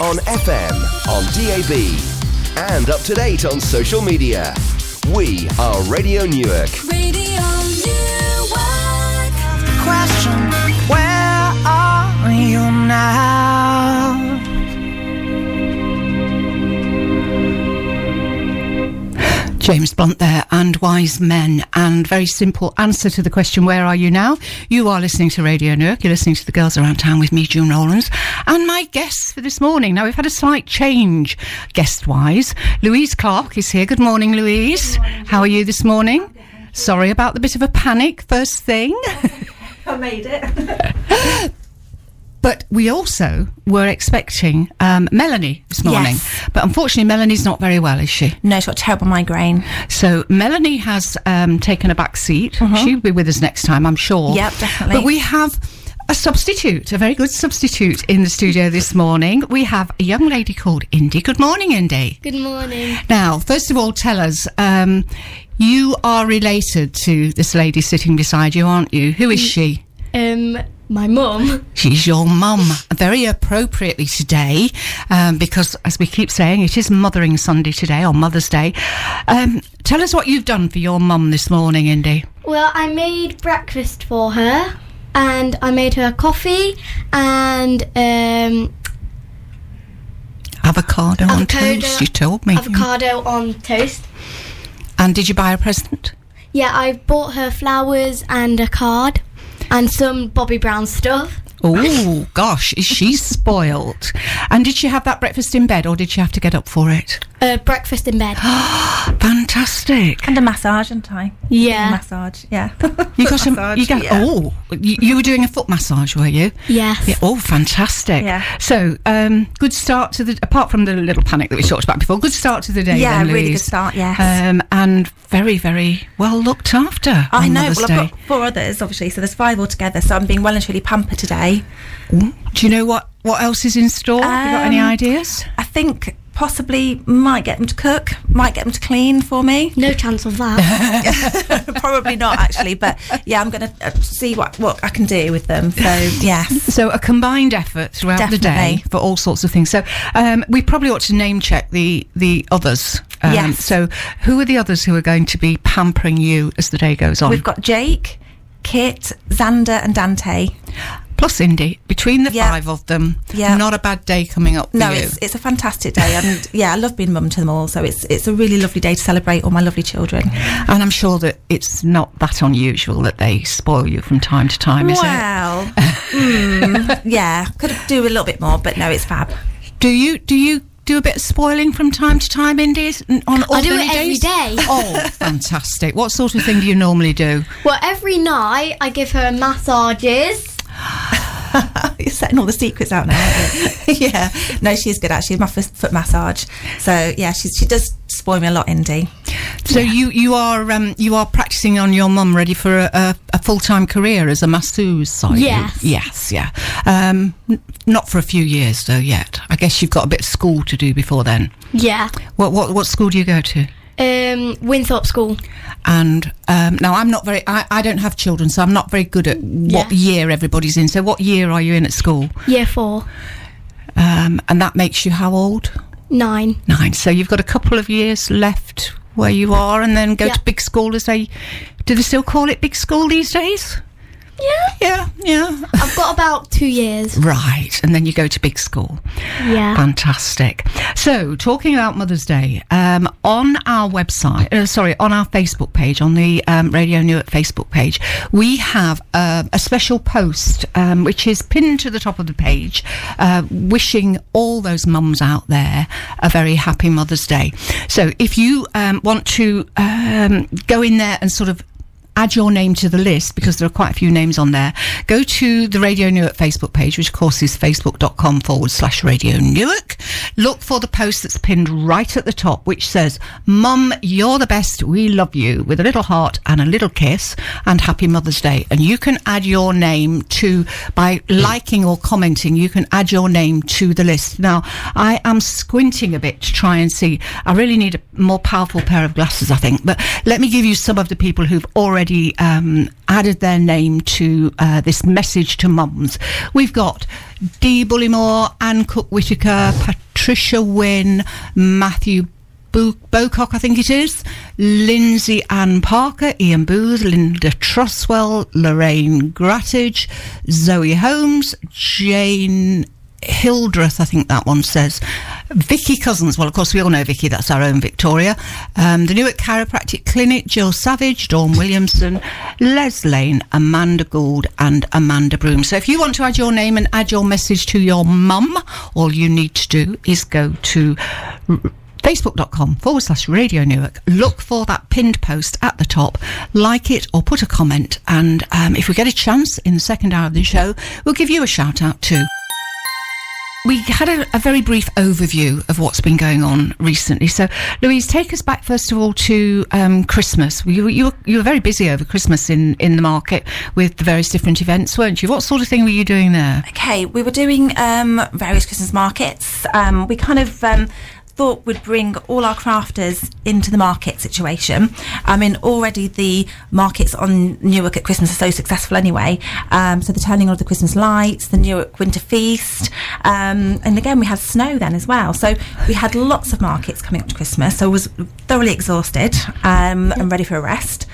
On FM, on DAB, and up to date on social media. We are Radio Newark. Radio Newark. question Where are you now? James Blunt there, and Wise Men. And very simple answer to the question, Where are you now? You are listening to Radio Newark. You're listening to the Girls Around Town with me, June Rowlands. And my guests for this morning. Now, we've had a slight change guest wise. Louise Clark is here. Good morning, Louise. How are you this morning? Sorry about the bit of a panic first thing. I made it. But we also were expecting um, Melanie this morning. Yes. But unfortunately, Melanie's not very well, is she? no, she's got terrible migraine. So Melanie has um, taken a back seat. She'll be with us next time, I'm sure. Mm-hmm. Yep, definitely. But we have a substitute, a very good substitute in the studio this morning. We have a young lady called Indy. Good morning, Indy. Good morning. Now, first of all, tell us. Um, you are related to this lady sitting beside you, aren't you? Who is she? Um, my mum. She's your mum. Very appropriately today, um, because as we keep saying, it is Mothering Sunday today, or Mother's Day. Um, tell us what you've done for your mum this morning, Indy. Well, I made breakfast for her, and I made her coffee and um, Avocado, on toast, you told me. avocado on toast. And did you buy a present? Yeah, I bought her flowers and a card and some Bobbi Brown stuff. Oh, gosh, is she spoilt? And did she have that breakfast in bed, or did she have to get up for it? Uh, breakfast in bed. Fantastic. And a massage, and I? Yeah. Massage, yeah. You got some. Massage, You got. yeah. Oh, you, you were doing a foot massage, were you? yes. Yeah, oh, fantastic. Yeah. So, um, good start to the, apart from the little panic that we talked about before, good start to the day. Yeah, then, really good Louise. start, yes. Um, and very, very well looked after. I on know. Mother's Well, Day. I've got four others, obviously, so there's five altogether. So I'm being well and truly pampered today. Do you know what, what else is in store? Have you got any Um, ideas? I think possibly might get them to cook, might get them to clean for me. No chance of that. Probably not actually, but yeah, I'm going to uh, see what what I can do with them. So yes. So a combined effort throughout the day for all sorts of things. So um, we probably ought to name check the the others. Um, Yes. So who are the others who are going to be pampering you as the day goes on? We've got Jake, Kit, Xander, and Dante. Plus Indy. Between the Yeah. five of them, Yeah. not a bad day coming up for No, you. it's it's a fantastic day, and yeah, I love being mum to them all. So it's it's a really lovely day to celebrate all my lovely children. And I'm sure that it's not that unusual that they spoil you from time to time, is it? Well, mm, yeah, could do a little bit more, but no, it's fab. Do you do you do a bit of spoiling from time to time, Indies? n- On I do ordinary it every days? day. Oh, fantastic! What sort of thing do you normally do? well, every night I give her massages. You're setting all the secrets out now. Aren't you? yeah, no, she's good actually. My first foot massage. So yeah, she she does spoil me a lot, Indy. So you you are um, you are practicing on your mum, ready for a, a, a full time career as a masseuse, are you? Yes. Yes, yeah. Um, n- not for a few years though yet. I guess you've got a bit of school to do before then. Yeah. What what what school do you go to? Um, Winthorpe School. And um, now I'm not very. I, I don't have children, so I'm not very good at what Yeah. year everybody's in. So what year are you in at school? Year four. Um, and that makes you how old? Nine. Nine. So you've got a couple of years left where you are, and then go Yeah. to big school as they. Do they still call it big school these days? Yeah. Yeah, yeah. I've got about two years. Right, and then you go to big school. Yeah. Fantastic. So, talking about Mother's Day, um, on our website, uh, sorry, on our Facebook page, on the um, Radio Newark Facebook page, we have uh, a special post um, which is pinned to the top of the page, uh, wishing all those mums out there a very happy Mother's Day. So, if you um, want to um, go in there and sort of add your name to the list because there are quite a few names on there. Go to the Radio Newark Facebook page, which of course is facebook.com forward slash Radio Newark. Look for the post that's pinned right at the top, which says, Mum, you're the best. We love you with a little heart and a little kiss and happy Mother's Day. And you can add your name to, by liking or commenting, you can add your name to the list. Now, I am squinting a bit to try and see. I really need a more powerful pair of glasses, I think. But let me give you some of the people who've already already um, added their name to uh, this message to mums. We've got Dee Bullymore, Anne Cook Whitaker, Patricia Wynne, Matthew Bo- Bocock, I think it is, Lindsay Ann Parker, Ian Booth, Linda Truswell, Lorraine Grattage, Zoe Holmes, Jane Hildreth, I think that one says. Vicky Cousins, well, of course, we all know Vicky, that's our own Victoria. Um, the Newark Chiropractic Clinic, Jill Savage, Dawn Williamson, Les Lane, Amanda Gould, and Amanda Broom. So if you want to add your name and add your message to your mum, all you need to do is go to facebook.com forward slash radio newark look for that pinned post at the top like it or put a comment and um, if we get a chance in the second hour of the show we'll give you a shout out too we had a, a very brief overview of what's been going on recently. So, Louise, take us back first of all to um, Christmas. You, you, were, you were very busy over Christmas in, in the market with the various different events, weren't you? What sort of thing were you doing there? Okay, we were doing um, various Christmas markets. Um, we kind of um, thought we'd bring all our crafters into the market situation. I mean, already the markets on Newark at Christmas are so successful anyway. Um, so the turning on of the Christmas lights, the Newark Winter Feast, um, and again we had snow then as well. So we had lots of markets coming up to Christmas. So I was thoroughly exhausted um, and ready for a rest.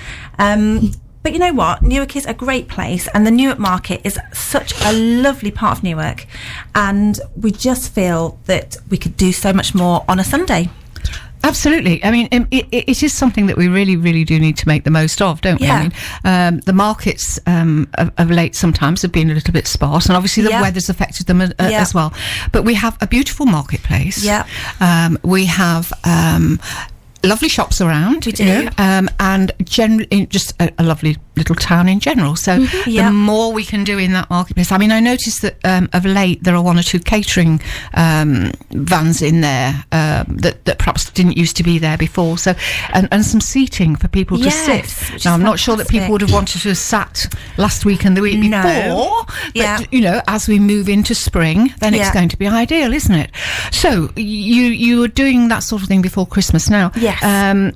Um, but you know what? Newark is a great place, and the Newark market is such a lovely part of Newark. And we just feel that we could do so much more on a Sunday. Absolutely. I mean, um, it, it, is something that we really, really do need to make the most of, don't we? Yeah. I mean, um, the markets um, of, of late sometimes have been a little bit sparse, and obviously the Yeah. weather's affected them a, a- Yeah. as well. But we have a beautiful marketplace. Yeah. Um, we have. Lovely shops around, We you know, do. um, and generally just a, a lovely little town in general. So Mm-hmm. Yeah. the more we can do in that marketplace. I mean, I noticed that um, of late there are one or two catering um, vans in there um, that, that perhaps didn't used to be there before. So, and, and some seating for people to Yes, sit. Now, I'm not sure that people would have wanted to have sat last week and the week No. before. But, Yeah. you know, as we move into spring, then it's going to be ideal, isn't it? So, you you were doing that sort of thing before Christmas. Now, Yes. Um,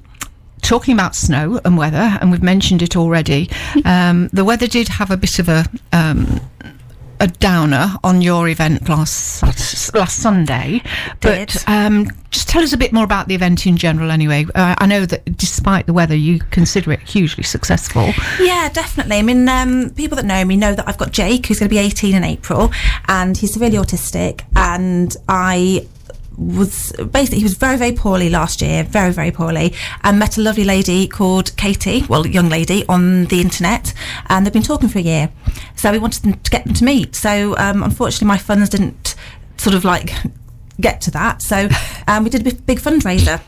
talking about snow and weather, and we've mentioned it already. Um, the weather did have a bit of a um, a downer on your event last last Sunday, but um, just tell us a bit more about the event in general. Anyway, uh, I know that despite the weather, you consider it hugely successful. Yeah, definitely. I mean, um, people that know me know that I've got Jake, who's going to be 18 in April, and he's severely autistic. And I was basically, he was very, very poorly last year, very, very poorly, and met a lovely lady called Katie, well, young lady, on the internet, and they've been talking for a year. So we wanted them to get them to meet. So um, unfortunately, my funds didn't sort of like get to that. So um, we did a big, big fundraiser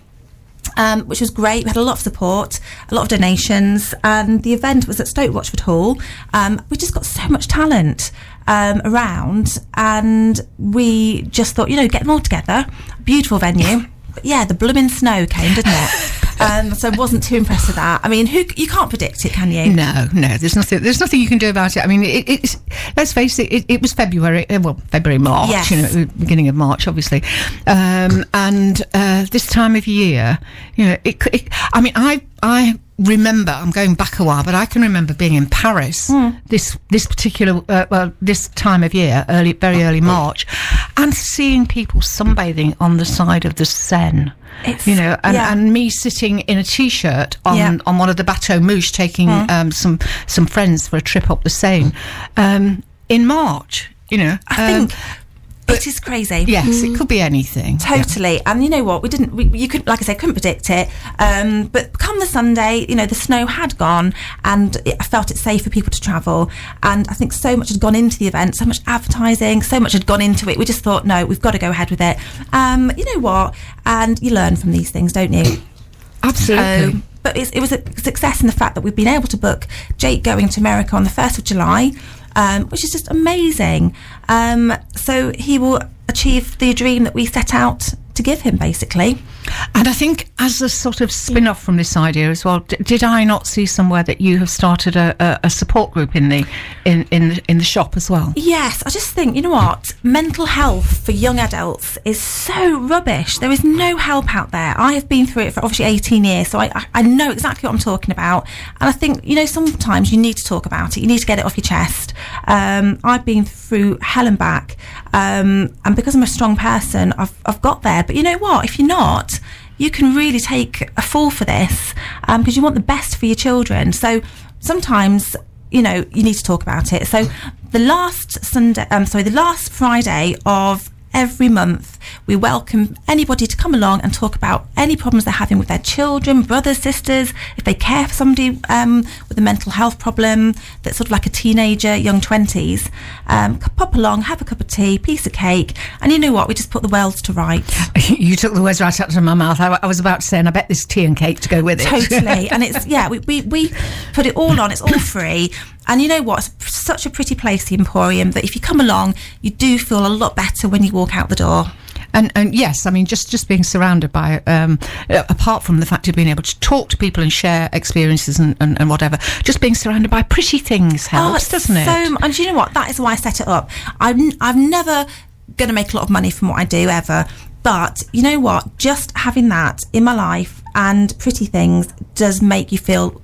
um, which was great. We had a lot of support, a lot of donations, and the event was at Stoke Rochford Hall. Um, we just got so much talent um, around, and we just thought, you know, get them all together. Beautiful venue. But yeah, the blooming snow came, didn't it? um, so I wasn't too impressed with that. I mean, who you can't predict it, can you? No, no, there's nothing. There's nothing you can do about it. I mean, it, it's let's face it. It, it was February. uh, Well, February, March. Yes. You know, beginning of March, obviously. Um, and uh, this time of year, you know, it, it. I mean, I I remember. I'm going back a while, but I can remember being in Paris this this particular uh, well this time of year, early very early March, and seeing people sunbathing on the side of the Seine. It's- you know, and, yeah. and me sitting in a t-shirt on Yeah. on one of the bateaux mouche taking um, some some friends for a trip up the Seine um, in March. You know, I um, think it is crazy. yes, it could be anything. Yeah. Totally, and you know what? We didn't. We, you couldn't, like I said, couldn't predict it. Um, but come the Sunday, you know, the snow had gone, and it, I felt it safe for people to travel. And I think so much had gone into the event, so much advertising, so much had gone into it. We just thought, no, we've got to go ahead with it. Um, you know what? And you learn from these things, don't you? Absolutely. Um, but it's, it was a success in the fact that we've been able to book Jake going to America on the 1st of July, um, which is just amazing. Um, so he will achieve the dream that we set out to give him, basically. And I think, as a sort of spin off from this idea as well, d- did I not see somewhere that you have started a, a, a support group in the in in the, in the shop as well? Yes, I just think, you know what? Mental health for young adults is so rubbish. There is no help out there. I have been through it for obviously 18 years, so I, I, I know exactly what I'm talking about. And I think, you know, sometimes you need to talk about it, you need to get it off your chest. Um, I've been through hell and back. Um, and because I'm a strong person, I've, I've got there. But you know what? If you're not, you can really take a fall for this because you want the best for your children. So sometimes you know you need to talk about it. So the last Sunday, um, sorry, the last Friday of every month, we welcome anybody to come along and talk about any problems they're having with their children, brothers, sisters, if they care for somebody um, with a mental health problem that's sort of like a teenager, young 20s. Um, pop along, have a cup of tea, piece of cake, and you know what? We just put the worlds to rights. you took the words right out of my mouth. I, I was about to say, and I bet this tea and cake to go with it. totally and it's yeah we, we we put it all on it's all free and you know what such a pretty place the emporium that if you come along you do feel a lot better when you walk out the door And, and yes, I mean, just, just being surrounded by, um, uh, apart from the fact of being able to talk to people and share experiences and, and, and whatever, just being surrounded by pretty things helps, it's doesn't it? Oh, So, and do you know what? That is why I set it up. I'm, I'm never going to make a lot of money from what I do ever. But you know what? Just having that in my life and pretty things does make you feel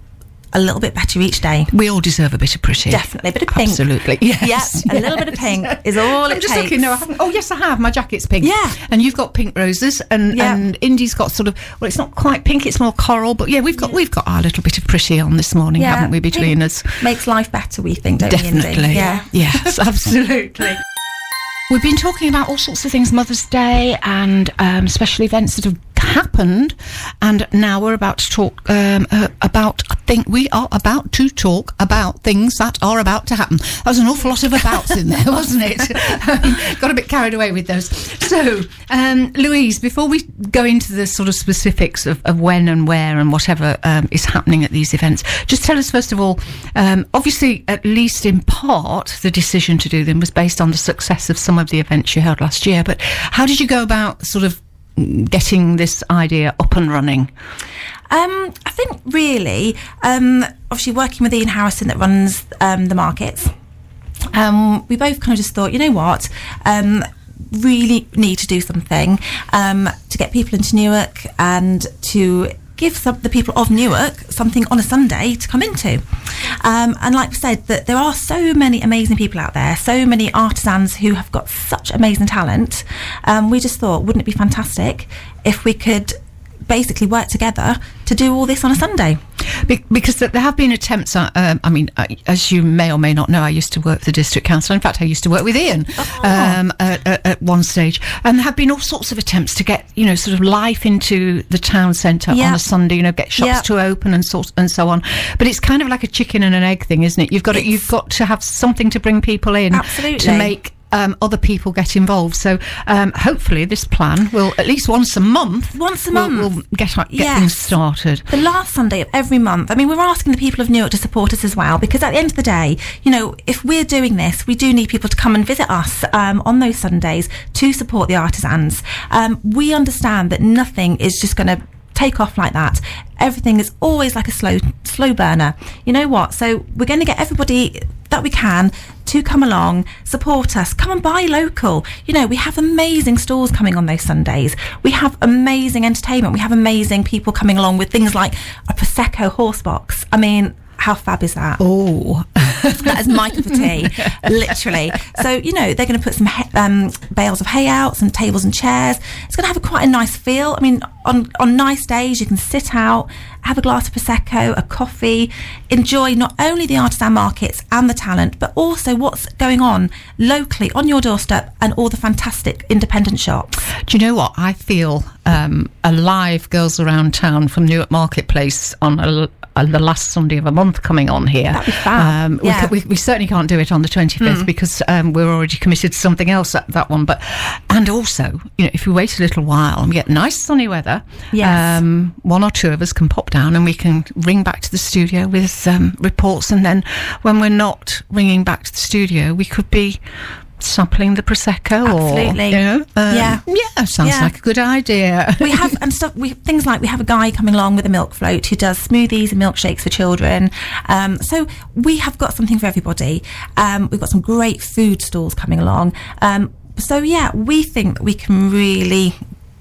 a little bit better each day. we all deserve a bit of pretty. Definitely. A bit of pink. Absolutely. Yes. Yep. A little bit of pink is all I'm it just takes. looking. No, I haven't. Oh, yes, I have. My jacket's pink. Yeah. And you've got pink roses, and Yeah. and Indy's got sort of. Well, it's not quite pink. It's more coral. But yeah, we've got we've got our little bit of pretty on this morning, haven't we? Between pink us. Makes life better, we think, don't we, Indy? Definitely. Yeah. Yes, absolutely. We've been talking about all sorts of things, Mother's Day and um, special events that have happened, and now we're about to talk um, uh, about. I think we are about to talk about things that are about to happen. There was an awful lot of abouts in there, wasn't it? Um, Got a bit carried away with those. So, um, Louise, before we go into the sort of specifics of, of when and where and whatever um, is happening at these events, just tell us first of all. Um, obviously, at least in part, the decision to do them was based on the success of some of the events you held last year. But how did you go about sort of getting this idea up and running? Um, I think really, um, obviously working with Ian Harrison that runs um, the markets, um, we both kind of just thought, you know what, um, really need to do something um, to get people into Newark and to give some, the people of Newark something on a Sunday to come into. Um, and like I said, that there are so many amazing people out there, so many artisans who have got such amazing talent. Um, we just thought, wouldn't it be fantastic if we could basically work together to do all this on a Sunday? Be- because there have been attempts. Uh, um, I mean, uh, as you may or may not know, I used to work for the district council. In fact, I used to work with Ian um, at, at, one stage, and there have been all sorts of attempts to get you know sort of life into the town centre on a Sunday. You know, get shops Yeah. to open and sort and so on. But it's kind of like a chicken and an egg thing, isn't it? You've got to, you've got to have something to bring people in Absolutely. to make. Um, other people get involved, so um, hopefully this plan will at least once a month. Once a will- we'll get get Yes. things started. the last Sunday of every month. I mean, we're asking the people of Newark to support us as well because at the end of the day, you know, if we're doing this, we do need people to come and visit us um, on those Sundays to support the artisans. Um, we understand that nothing is just going to take off like that. Everything is always like a slow slow burner. You know what? So we're going to get everybody that we can to come along, support us, come and buy local. You know, we have amazing stores coming on those Sundays. We have amazing entertainment. We have amazing people coming along with things like a prosecco horse box. I mean, how fab is that? Oh, that is my cup of tea, literally. So you know they're going to put some he- um, bales of hay out, some tables and chairs. It's going to have a quite a nice feel. I mean, on on nice days you can sit out, have a glass of prosecco, a coffee, enjoy not only the artisan markets and the talent, but also what's going on locally on your doorstep and all the fantastic independent shops. Do you know what? I feel um, alive, girls around town from Newark Marketplace on a, uh, the last Sunday of a month coming on here. That'd be fab. Um, we, Yeah. we, we certainly can't do it on the 25th because um, we're already committed to something else at that one. But and also, you know, if we wait a little while and we get nice sunny weather, Yes. um, one or two of us can pop down and we can ring back to the studio with um, reports. And then when we're not ringing back to the studio, we could be sampling the prosecco, or you know, um, Yeah. yeah, sounds Yeah. like a good idea. we have and stuff. We things like we have a guy coming along with a milk float who does smoothies and milkshakes for children. Um, so we have got something for everybody. Um, we've got some great food stalls coming along. Um, so yeah, we think that we can really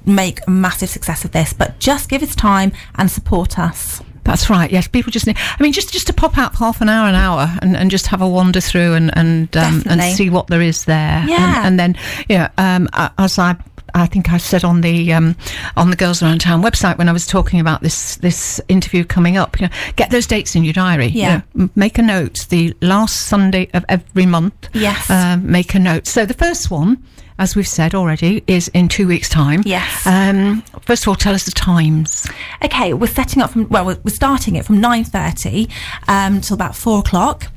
make a massive success of this. But just give us time and support us. That's right. Yes, people just need. I mean, just just to pop out for half an hour, an hour, and, and just have a wander through and and um, and see what there is there. Yeah. And, and then, yeah, um, as I. I think I said on the um, on the Girls Around Town website when I was talking about this this interview coming up. You know, get those dates in your diary. you Yeah. know, make a note. The last Sunday of every month. Yes. Um, make a note. So the first one, as we've said already, is in two weeks' time. Yes. Um, first of all, tell us the times. Okay, we're setting up from well, we're, starting it from nine thirty um, till about four o'clock.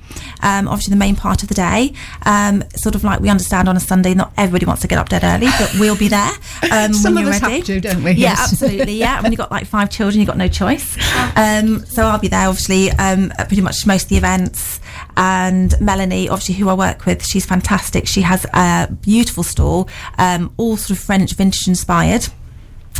Um, obviously, the main part of the day. Um, sort of like we understand on a Sunday, not everybody wants to get up dead early, but we'll be there. Um, Some when of us ready. have to, don't we? Yeah, Yes. absolutely. Yeah, when you've got like five children, you've got no choice. Um, so I'll be there, obviously, um, at pretty much most of the events. And Melanie, obviously, who I work with, she's fantastic. She has a beautiful stall, um, all sort of French vintage inspired.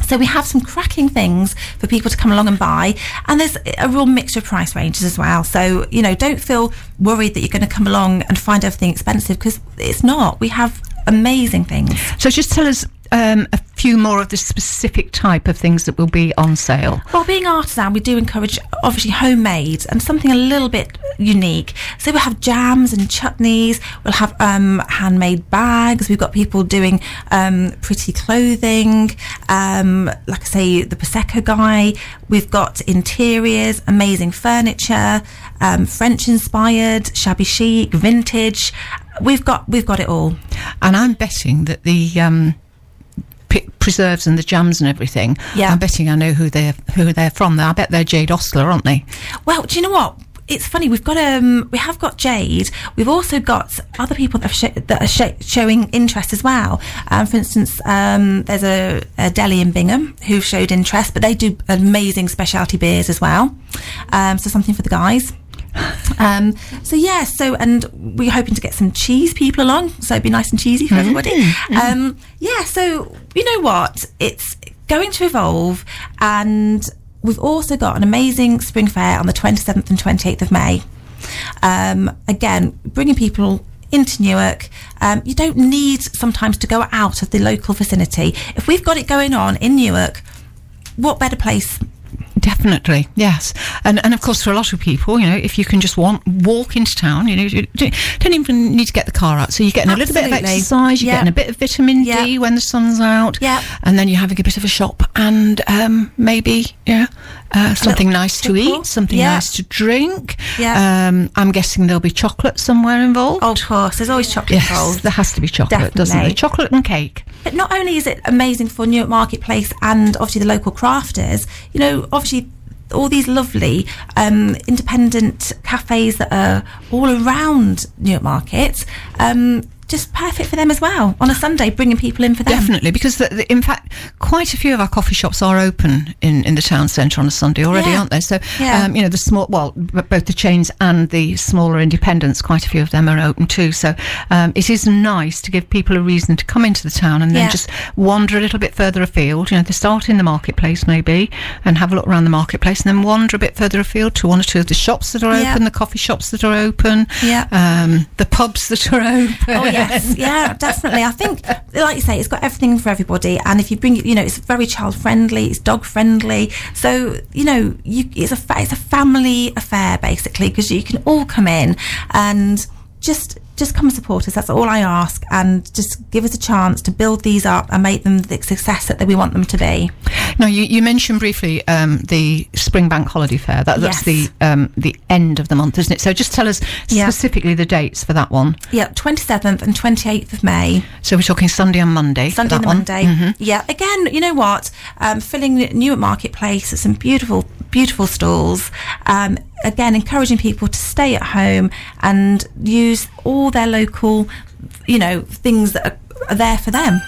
So we have some cracking things for people to come along and buy, and there's a real mixture of price ranges as well. So you know, don't feel worried that you're going to come along and find everything expensive because it's not. We have amazing things. So just tell us um, a few more of the specific type of things that will be on sale. Well, being artisan, we do encourage obviously homemade and something a little bit unique. So we'll have jams and chutneys. We'll have um, handmade bags. We've got people doing um, pretty clothing. Um, like I say, the prosecco guy. We've got interiors, amazing furniture, um, French inspired, shabby chic, vintage. We've got we've got it all. And I'm betting that the um, preserves and the jams and everything. Yeah. I'm betting I know who they're who they're from. I bet they're Jade Ostler, aren't they? Well, do you know what? It's funny. We've got um, we have got Jade. We've also got other people that, have sh- that are sh- showing interest as well. Um, for instance, um, there's a, a deli in Bingham who showed interest, but they do amazing specialty beers as well. Um, so something for the guys. Um, so yeah, so and we're hoping to get some cheese people along, so it'd be nice and cheesy for everybody. Um, yeah, so you know what? It's going to evolve, and we've also got an amazing spring fair on the 27th and 28th of May. Um, again, bringing people into Newark. Um, you don't need sometimes to go out of the local vicinity. If we've got it going on in Newark, what better place? Definitely, yes, and and of course for a lot of people, you know, if you can just want walk into town, you know, you don't even need to get the car out. So you're getting a little bit of exercise, you're Yeah. getting a bit of vitamin Yeah. D when the sun's out, Yeah. and then you're having a bit of a shop and um, maybe yeah, uh, something nice to eat, something Yeah. nice to drink. Yeah. Um, I'm guessing there'll be chocolate somewhere involved. Oh, of course, there's always chocolate yes, involved. there has to be chocolate, doesn't there? Definitely. Chocolate and cake. But not only is it amazing for Newark Marketplace and obviously the local crafters, you know, obviously all these lovely um, independent cafes that are all around Newark Market, um, just perfect for them as well on a Sunday, bringing people in for them. Definitely, because the, the, in fact, quite a few of our coffee shops are open in, in the town centre on a Sunday already, Yeah. aren't they? So, Yeah. um, you know, the small, well, both the chains and the smaller independents, quite a few of them are open too. So, um, it is nice to give people a reason to come into the town and then Yeah. just wander a little bit further afield. You know, they start in the marketplace maybe and have a look around the marketplace and then wander a bit further afield to one or two of the shops that are open, the coffee shops that are open, Yeah. um, the pubs that are open. Oh yes, yeah, definitely. I think, like you say, it's got everything for everybody. And if you bring, it, you know, it's very child friendly, it's dog friendly. So you know, you, it's a it's a family affair basically because you can all come in and just just come and support us. That's all I ask, and just give us a chance to build these up and make them the success that we want them to be. Now, you, you mentioned briefly um, the Spring Bank Holiday Fair. That, that's Yes. the um, the end of the month, isn't it? So just tell us Yeah. specifically the dates for that one. Yeah, twenty seventh and twenty eighth of May. So we're talking Sunday and Monday. Sunday and one. Monday. Mhm. Yeah. Again, you know what? Um, filling Newark Marketplace, with some beautiful, beautiful stalls. Um, again, encouraging people to stay at home and use all their local, you know, things that are, are there for them.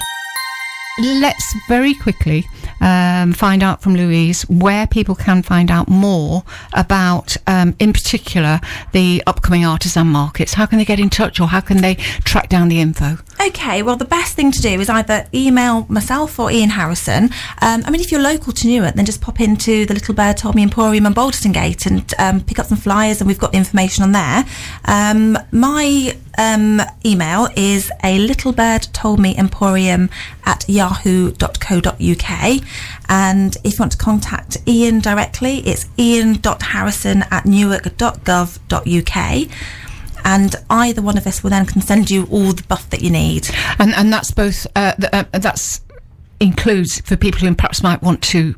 Let's very quickly um, find out from Louise where people can find out more about, um, in particular, the upcoming artisan markets. How can they get in touch, or how can they track down the info? Okay, well, the best thing to do is either email myself or Ian Harrison. Um, I mean, if you're local to Newark, then just pop into the Little Bird Told Me Emporium on Balderton Gate and um, pick up some flyers, and we've got the information on there. Um, my um, email is a little bird told me emporium at yahoo.co.uk and if you want to contact ian directly it's ian.harrison at newark.gov.uk and either one of us will then can send you all the buff that you need And and that's both. Uh, th- uh, that's includes for people who perhaps might want to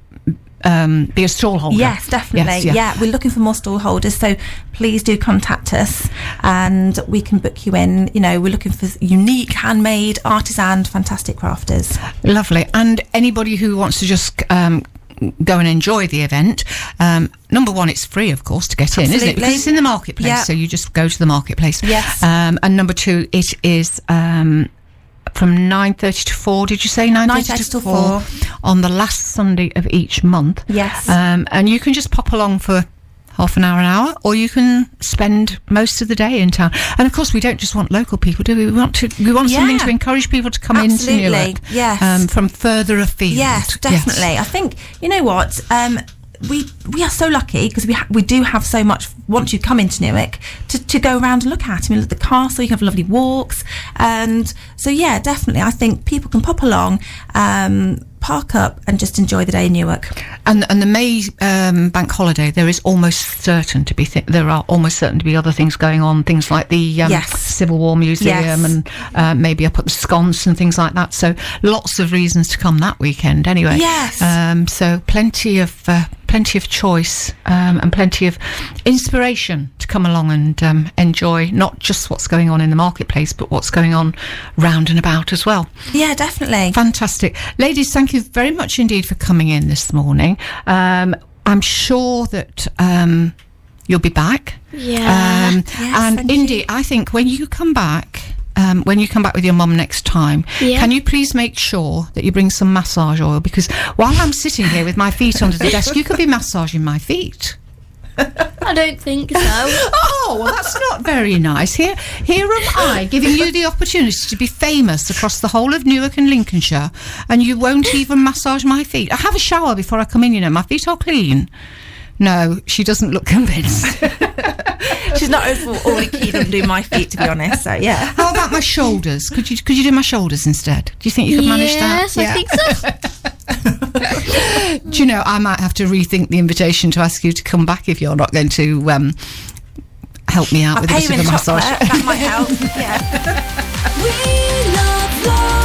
um, be a stall holder. Yes, definitely. Yes, yeah. yeah. we're looking for more stall holders, so please do contact us, and we can book you in. You know, we're looking for unique, handmade, artisan, fantastic crafters. Lovely. And anybody who wants to just um, go and enjoy the event, um, number one, it's free, of course, to get in, isn't it? Because it's in the marketplace, Yeah. so you just go to the marketplace. Yes. Um, and number two, it is. Um, from 9.30 to 4 did you say 9.30 9:30 to 4 on the last sunday of each month Yes. um, and you can just pop along for half an hour an hour or you can spend most of the day in town and of course we don't just want local people do we we want to we want something to encourage people to come Absolutely, into Newark yes. um, from further afield Yes, definitely. I think you know what. Um, we we are so lucky because we ha- we do have so much once you come into Newark to, to go around and look at. I mean, look at the castle. You can have lovely walks, and so yeah, definitely. I think people can pop along, um, park up, and just enjoy the day in Newark. And and the May um, bank holiday, there is almost certain to be th- there are almost certain to be other things going on, things like the um, Yes. Civil War Museum Yes. and uh, maybe up at the sconce and things like that. So lots of reasons to come that weekend. Anyway, Yes. Um, so plenty of uh, plenty of choice um, and plenty of inspiration to come along and um, enjoy not just what's going on in the marketplace, but what's going on round and about as well. Yeah, definitely. Fantastic. Ladies, thank you very much indeed for coming in this morning. Um, I'm sure that um, you'll be back. Yeah. Um, and thank Indy, I think when you come back, um, when you come back with your mum next time, Yeah. can you please make sure that you bring some massage oil? Because while I'm sitting here with my feet under the desk, you could be massaging my feet. I don't think so. Oh, well, that's not very nice. Here, here am I giving you the opportunity to be famous across the whole of Newark and Lincolnshire, and you won't even massage my feet. I have a shower before I come in, you know, my feet are clean. No, she doesn't look convinced. She's not overly keen on doing my feet, to be honest. So yeah. How about my shoulders? Could you could you do my shoulders instead? Do you think you could manage that? yes, I think so. Do you know I might have to rethink the invitation to ask you to come back if you're not going to um, help me out I'll with a pay bit of in a massage. That might help. Yeah. We love